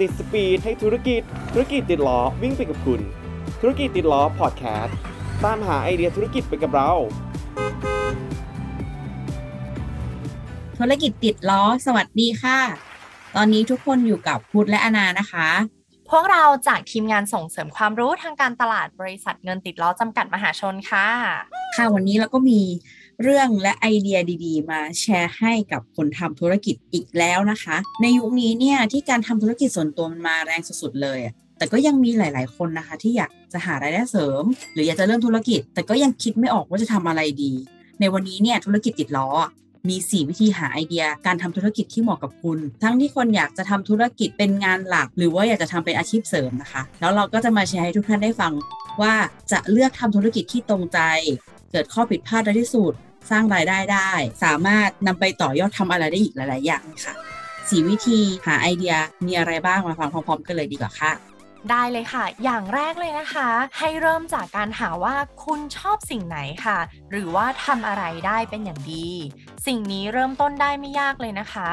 ติดสปีดให้ธุรกิจ ธุรกิจติดล้อวิ่งไปกับคุณ ธุรกิจติดล้อพอดแคสต์ตามหาไอเดียธุรกิจไปกับเรา ธุรกิจติดล้อสวัสดีค่ะ ตอนนี้ทุกคนอยู่กับพุทธและอนานะคะ พวกเราจากทีมงานส่งเสริมความรู้ทางการตลาดบริษัทเงินติดล้อจำกัดมหาชนค่ะ ค่ะวันนี้เราก็มี เรื่องและไอเดียดีๆ มาแชร์ให้กับคนทำธุรกิจอีกแล้วนะคะ ในยุคนี้เนี่ยที่การทำธุรกิจส่วนตัวมันมาแรงสุดๆเลยอะแต่ก็ยังมีหลาย ๆ คนนะคะ ที่อยากจะหารายได้เสริม หรืออยากจะเริ่มธุรกิจ แต่ก็ยังคิดไม่ออกว่าจะทำอะไรดี ในวันนี้เนี่ยธุรกิจติดล้อมี 4 วิธีหาไอเดียการทำธุรกิจที่เหมาะกับคุณ ทั้งที่คนอยากจะทำธุรกิจเป็นงานหลัก หรือว่าอยากจะทำเป็นอาชีพเสริมนะคะ แล้วเราก็จะมาแชร์ให้ทุกท่านได้ฟังว่าจะเลือกทำธุรกิจที่ตรงใจ เกิดข้อผิดพลาดได้ที่สุด สร้างรายได้ได้ สามารถนำไปต่อยอดทำอะไรได้อีกหลาย ๆ อย่างค่ะสี่วิธีหาไอเดียมีอะไรบ้างมาฟังพร้อม ๆ กันเลยดีกว่าค่ะได้เลยค่ะ อย่างแรกเลยนะคะ ให้เริ่มจากการหาว่าคุณชอบสิ่งไหนค่ะ หรือว่าทำอะไรได้เป็นอย่างดี สิ่งนี้เริ่มต้นได้ไม่ยากเลยนะคะ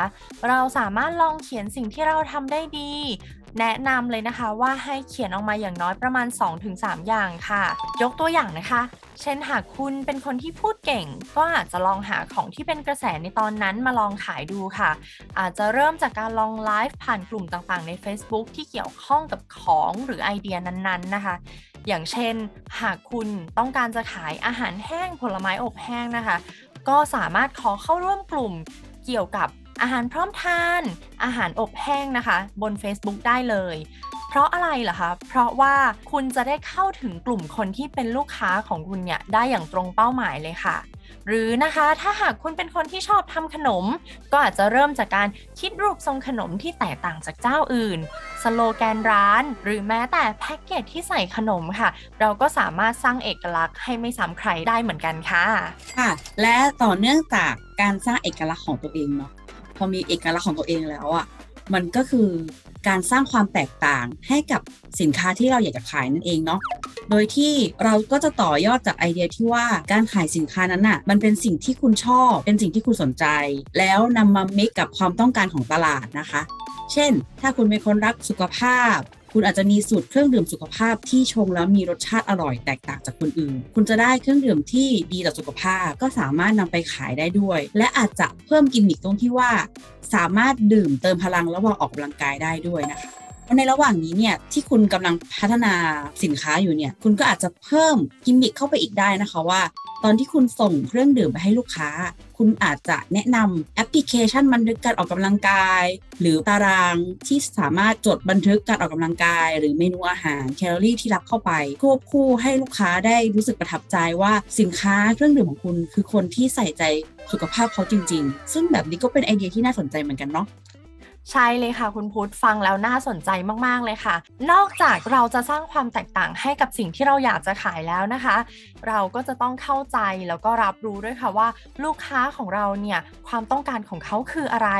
เราสามารถลองเขียนสิ่งที่เราทำได้ดี แนะนำเลยนะคะว่าให้เขียนออกมาอย่างน้อยประมาณ 2-3 อย่างค่ะ ยกตัวอย่างนะคะ เช่นหากคุณเป็นคนที่พูดเก่ง ก็อาจจะลองหาของที่เป็นกระแสในตอนนั้นมาลองขายดูค่ะ อาจจะเริ่มจากการลองไลฟ์ผ่านกลุ่มต่างๆใน Facebook ที่เกี่ยวข้องกับของหรือไอเดียนั้นๆนะคะ อย่างเช่น หากคุณต้องการจะขายอาหารแห้งผลไม้อบแห้งนะคะ ก็สามารถขอเข้าร่วมกลุ่มเกี่ยวกับ อาหารพร้อมทาน อาหารอบแห้งนะคะ บน Facebook ได้เลย เพราะอะไรเหรอคะ เพราะว่าคุณจะได้เข้าถึงกลุ่มคนที่เป็นลูกค้าของคุณเนี่ยได้อย่างตรงเป้าหมายเลยค่ะหรือนะคะถ้าหากคุณเป็นคนที่ชอบทำขนม ก็อาจจะเริ่มจากการคิดรูปทรงขนมที่แตกต่างจากเจ้าอื่น สโลแกนร้าน หรือแม้แต่แพ็กเกจที่ใส่ขนมค่ะ เราก็สามารถสร้างเอกลักษณ์ให้ไม่ซ้ำใครได้เหมือนกันค่ะ ค่ะ และต่อเนื่องจากการสร้างเอกลักษณ์ของตัวเองเนาะ พอมีเอกลักษณ์ของตัวเองแล้วอะ่ะมันก็คือการสร้างความแตกต่างให้กับสินค้าที่เราอยากจะขายนั่นเองเนาะ โดยที่เราก็จะต่อยอดจากไอเดียที่ว่าการขายสินค้านั้นน่ะ มันเป็นสิ่งที่คุณชอบ เป็นสิ่งที่คุณสนใจ แล้วนำมาเมกกับความต้องการของตลาดนะคะ เช่น ถ้าคุณเป็นคนรักสุขภาพ คุณอาจจะมีสูตรเครื่องดื่มสุขภาพที่ชงแล้วมีรสชาติอร่อยแตกต่างจากคนอื่น คุณจะได้เครื่องดื่มที่ดีต่อสุขภาพ ก็สามารถนำไปขายได้ด้วย และอาจจะเพิ่มกิมมิคตรงที่ว่า สามารถดื่มเติมพลังระหว่างออกกำลังกายได้ด้วยนะคะในระหว่างนี้เนี่ยที่คุณกำลังพัฒนาสินค้าอยู่เนี่ยคุณก็อาจจะเพิ่มกิมมิคเข้าไปอีกได้นะคะว่า ตอนที่คุณส่งเครื่องดื่มไปให้ลูกค้า คุณอาจจะแนะนำแอปพลิเคชันบันทึกการออกกำลังกาย หรือตารางที่สามารถจดบันทึกการออกกำลังกาย หรือเมนูอาหารแคลอรี่ที่รับเข้าไป ควบคู่ให้ลูกค้าได้รู้สึกประทับใจว่าสินค้าเครื่องดื่มของคุณคือคนที่ใส่ใจสุขภาพเขาจริง ๆ ซึ่งแบบนี้ก็เป็นไอเดียที่น่าสนใจเหมือนกันเนาะ ใช่เลยค่ะคุณพุทธฟังแล้วน่าสนใจมากๆเลยค่ะ นอกจากเราจะสร้างความแตกต่างให้กับสิ่งที่เราอยากจะขายแล้วนะคะ เราก็จะต้องเข้าใจแล้วก็รับรู้ด้วยค่ะว่า ลูกค้าของเราเนี่ยความต้องการของเขาคืออะไร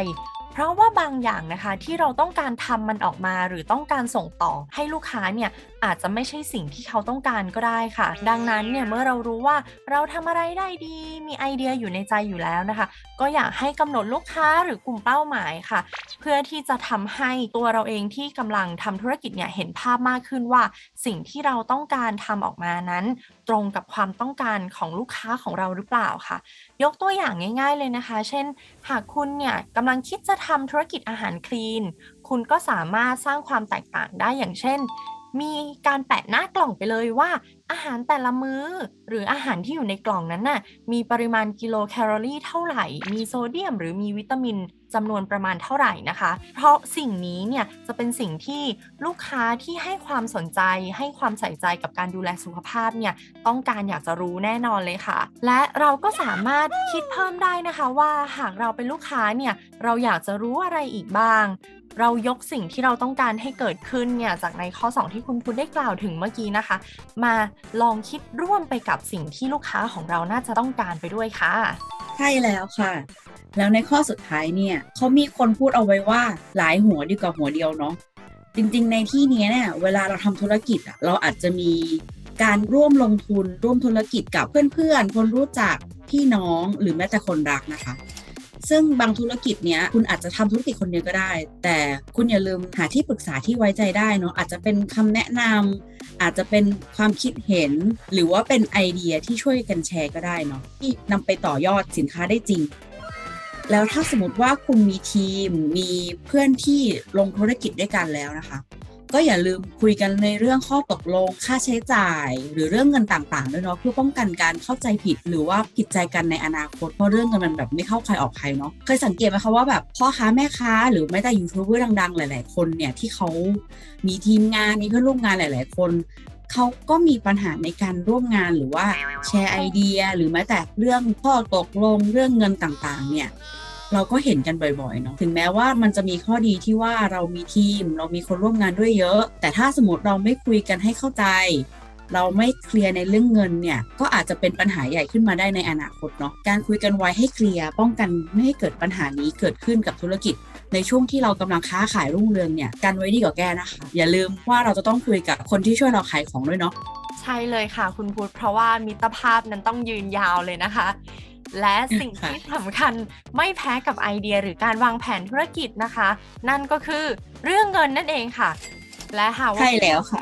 เพราะว่าบางอย่างนะคะที่เราต้องการทำมันออกมาหรือต้องการส่งต่อให้ลูกค้าเนี่ย อาจจะไม่ใช่สิ่งที่เขาต้องการก็ได้ค่ะ ดังนั้นเนี่ยเมื่อเรารู้ว่าเราทำอะไรได้ดี มีไอเดียอยู่ในใจอยู่แล้วนะคะ ก็อยากให้กำหนดลูกค้าหรือกลุ่มเป้าหมายค่ะ เพื่อที่จะทำให้ตัวเราเองที่กำลังทำธุรกิจเนี่ยเห็นภาพมากขึ้นว่า สิ่งที่เราต้องการทำออกมานั้น ตรงกับความต้องการของลูกค้าของเราหรือเปล่าค่ะ ยกตัวอย่างง่าย ๆเลยนะคะ เช่น หากคุณเนี่ยกำลังคิดจะทำธุรกิจอาหารคลีน คุณก็สามารถสร้างความแตกต่างได้อย่างเช่น มีการแปะหน้ากล่องไปเลยว่า อาหารแต่ละมื้อ หรืออาหารที่อยู่ในกล่องนั้นน่ะมีปริมาณกิโลแคลอรี่เท่าไหร่ มีโซเดียม หรือมีวิตามินจำนวนประมาณเท่าไหร่นะคะ เพราะสิ่งนี้เนี่ยจะเป็นสิ่งที่ลูกค้าที่ให้ความสนใจ ให้ความใส่ใจกับการดูแลสุขภาพเนี่ยต้องการอยากจะรู้แน่นอนเลยค่ะ และเราก็สามารถคิดเพิ่มได้นะคะว่าหากเราเป็นลูกค้าเนี่ยเราอยากจะรู้อะไรอีกบ้าง เรายกสิ่งที่เราต้องการให้เกิดขึ้นเนี่ยจากในข้อ 2 ที่คุณพุทธได้กล่าวถึงเมื่อกี้นะคะ มาลองคิดร่วมไปกับสิ่งที่ลูกค้าของเราน่าจะต้องการไปด้วยค่ะ ใช่แล้วค่ะ แล้วในข้อสุดท้ายเนี่ยเขามีคนพูดเอาไว้ว่าหลายหัวดีกว่าหัวเดียวเนาะจริงๆ ในที่นี้เนี่ยเวลาเราทำธุรกิจอะเราอาจจะมีการร่วมลงทุนร่วมธุรกิจกับเพื่อนๆ คนรู้จักพี่น้องหรือแม้แต่คนรักนะคะ ซึ่งบางธุรกิจเนี้ยคุณอาจจะทำธุรกิจคนเดียวก็ได้ แต่คุณอย่าลืมหาที่ปรึกษาที่ไว้ใจได้เนาะอาจจะเป็นคำแนะนำอาจจะเป็นความคิดเห็น หรือว่าเป็นไอเดียที่ช่วยกันแชร์ก็ได้เนาะที่นำไปต่อยอดสินค้าได้จริงแล้วถ้าสมมติว่าคุณมีทีมมีเพื่อนที่ลงธุรกิจด้วยกันแล้วนะคะ ก็อย่าลืมคุยกันในเรื่องข้อตกลงค่าใช้จ่าย หรือเรื่องเงินต่างๆด้วยเนาะเพื่อป้องกันการเข้าใจผิด หรือว่าผิดใจกันในอนาคตเพราะเรื่องเงินมันแบบไม่เข้าใครออกใครเนาะเคยสังเกตไหมคะว่าแบบพ่อค้าแม่ค้า หรือแม้แต่ยูทูบเบอร์ดังๆ หลาย ๆ คนเนี่ยที่เขามีทีมงานมีเพื่อนร่วมงานหลาย ๆ คนเขาก็มีปัญหาในการร่วมงานหรือว่าแชร์ไอเดีย หรือแม้แต่เรื่องข้อตกลงเรื่องเงินต่างๆ เนี่ย เราก็เห็นกันบ่อยๆเนาะถึงแม้ว่ามันจะมีข้อดีที่ว่าเรามีทีม เรามีคนร่วมงานด้วยเยอะ แต่ถ้าสมมติเราไม่คุยกันให้เข้าใจ เราไม่เคลียร์ในเรื่องเงินเนี่ยก็อาจจะเป็นปัญหาใหญ่ขึ้นมาได้ในอนาคตเนาะการคุยกันไว้ให้เคลียร์ป้องกันไม่ให้เกิดปัญหานี้เกิดขึ้นกับธุรกิจ ในช่วงที่เรากำลังค้าขายรุ่งเรืองเนี่ยกันไว้ดีกว่าแก้นะคะอย่าลืมว่าเราจะต้องคุยกับคนที่ช่วยเราขายของด้วยเนาะใช่เลยค่ะคุณพุทธเพราะว่ามิตรภาพนั้นต้องยืนยาวเลยนะคะ และสิ่งค่ะที่สำคัญไม่แพ้กับไอเดียหรือการวางแผนธุรกิจนะคะ นั่นก็คือเรื่องเงินนั่นเองค่ะ และหากว่าใช่แล้วค่ะ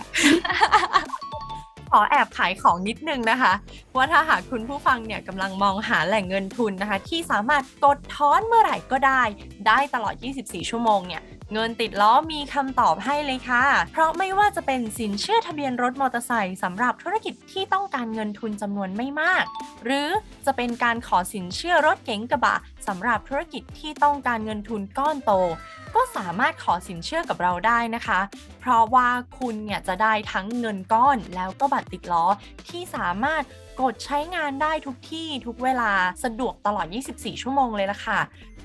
ขอแอบขายของนิดนึงนะคะ ว่าถ้าหากคุณผู้ฟังเนี่ยกำลังมองหาแหล่งเงินทุนนะคะ ที่สามารถกดท้อนเมื่อไหร่ก็ได้ ได้ตลอด 24 ชั่วโมงเนี่ย เงินติดล้อมีคำตอบให้เลยค่ะ เพราะไม่ว่าจะเป็นสินเชื่อทะเบียนรถมอเตอร์ไซค์สำหรับธุรกิจที่ต้องการเงินทุนจำนวนไม่มาก หรือจะเป็นการขอสินเชื่อรถเก๋งกระบะสำหรับธุรกิจที่ต้องการเงินทุนก้อนโต ก็สามารถขอสินเชื่อกับเราได้นะคะ เพราะว่าคุณเนี่ยจะได้ทั้งเงินก้อนแล้วก็บัตรติดล้อที่สามารถ กดใช้งานได้ทุกที่ทุกเวลาสะดวกตลอด 24 ชั่วโมงเลยละค่ะ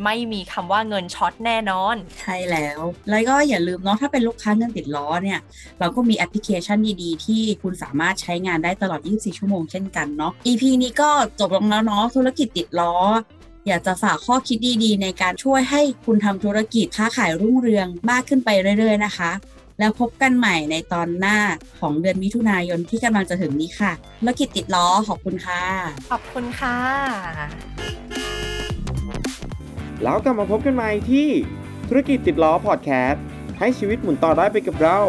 ไม่มีคำว่าเงินช็อตแน่นอน ใช่แล้ว แล้วก็อย่าลืมเนาะถ้าเป็นลูกค้าเงินติดล้อเนี่ย เราก็มีแอปพลิเคชันดีๆ ที่คุณสามารถใช้งานได้ตลอด 24 ชั่วโมงเช่นกันเนาะ EP นี้ก็จบลงแล้วเนาะธุรกิจติดล้ออยากจะฝากข้อคิดดีๆ ในการช่วยให้คุณทำธุรกิจค้าขายรุ่งเรืองมากขึ้นไปเรื่อย ๆ นะคะ แล้วพบกันใหม่ในตอนหน้าของเดือนมิถุนายนที่กำลังจะถึงนี้ค่ะธุรกิจติดล้อขอบคุณค่ะ ขอบคุณค่ะ แล้วกลับมาพบกันใหม่ที่ธุรกิจติดล้อพอดแคสต์ให้ชีวิตหมุนต่อได้ไปกับเรา